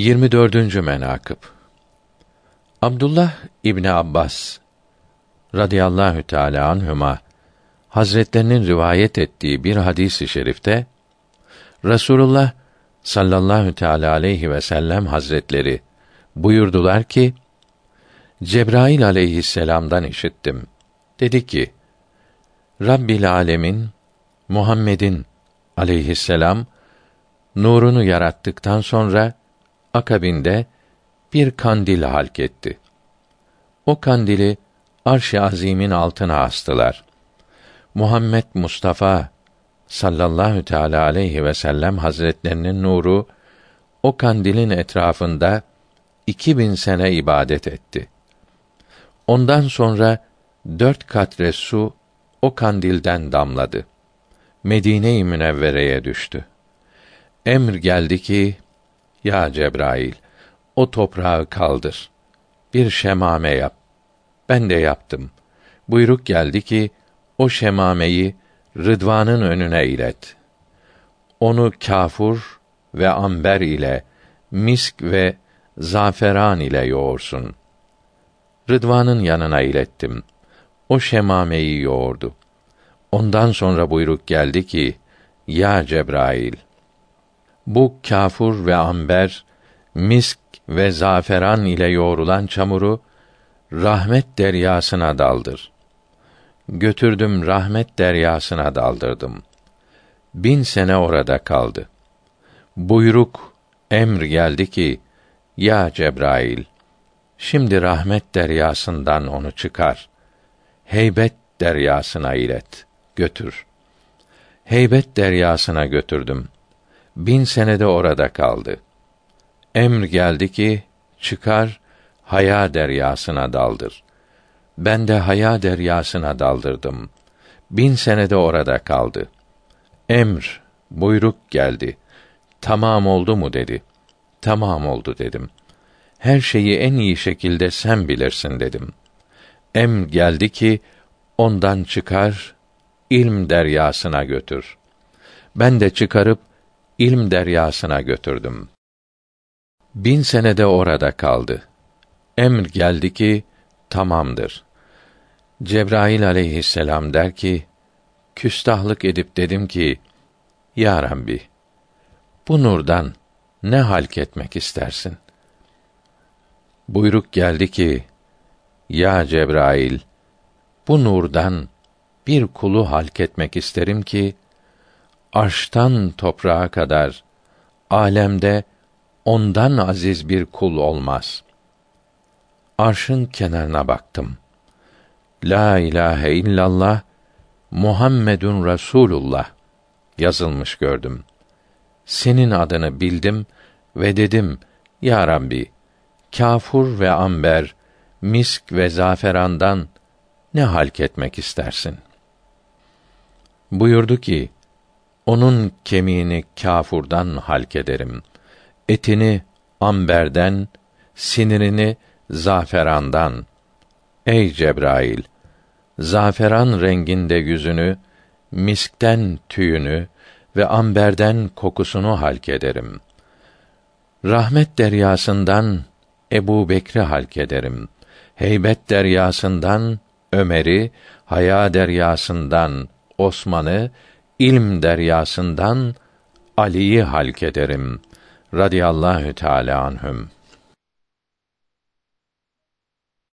24. menakıb Abdullah İbni Abbas radıyallahu teâlâ anhüma Hazretlerinin rivayet ettiği bir hadisi i şerifte Rasulullah sallallahu teala aleyhi ve sellem hazretleri buyurdular ki Cebrail aleyhisselam'dan işittim. Dedi ki: Rabbil alemin Muhammed'in aleyhisselam nurunu yarattıktan sonra akabinde bir kandil halk etti. O kandili arş-ı azimin altına astılar. Muhammed Mustafa sallallahu teala aleyhi ve sellem hazretlerinin nuru o kandilin etrafında iki bin sene ibadet etti. Ondan sonra dört katre su o kandilden damladı. Medine-i Münevvere'ye düştü. Emr geldi ki, ya Cebrail, o toprağı kaldır. Bir şemame yap. Ben de yaptım. Buyruk geldi ki, o şemameyi Rıdvan'ın önüne ilet. Onu kafur ve amber ile, misk ve zaferan ile yoğursun. Rıdvan'ın yanına ilettim. O şemameyi yoğurdu. Ondan sonra buyruk geldi ki, Ya Cebrail, bu kafur ve amber, misk ve zaferan ile yoğrulan çamuru, rahmet deryasına daldır. Götürdüm rahmet deryasına daldırdım. Bin sene orada kaldı. Buyruk, emr geldi ki, Ya Cebrail, şimdi rahmet deryasından onu çıkar. Heybet deryasına ilet, götür. Heybet deryasına götürdüm.'' Bin senede orada kaldı. Emr geldi ki çıkar haya deryasına daldır. Ben de haya deryasına daldırdım. Bin senede orada kaldı. Emr, buyruk geldi. Tamam oldu mu dedi. Tamam oldu dedim. Her şeyi en iyi şekilde sen bilirsin dedim. Emr geldi ki ondan çıkar, ilm deryasına götür. Ben de çıkarıp ilm deryasına götürdüm. Bin senede orada kaldı. Emr geldi ki, tamamdır. Cebrail aleyhisselam der ki, küstahlık edip dedim ki, Ya Rabbi, bu nurdan ne halk etmek istersin? Buyruk geldi ki, Ya Cebrail, bu nurdan bir kulu halk etmek isterim ki, arştan toprağa kadar alemde ondan aziz bir kul olmaz. Arşın kenarına baktım. La ilahe illallah Muhammedun Rasulullah yazılmış gördüm. Senin adını bildim ve dedim: Ya Rabbi, kafur ve amber, misk ve zaferandan ne halk etmek istersin? Buyurdu ki: onun kemiğini kâfurdan halk ederim. Etini amberden, sinirini zaferandan. Ey Cebrail! Zaferan renginde yüzünü, miskten tüyünü ve amberden kokusunu halk ederim. Rahmet deryasından Ebu Bekri halk ederim. Heybet deryasından Ömer'i, haya deryasından Osman'ı ilm deryasından Ali'yi halk ederim radıyallahu teala anhüm.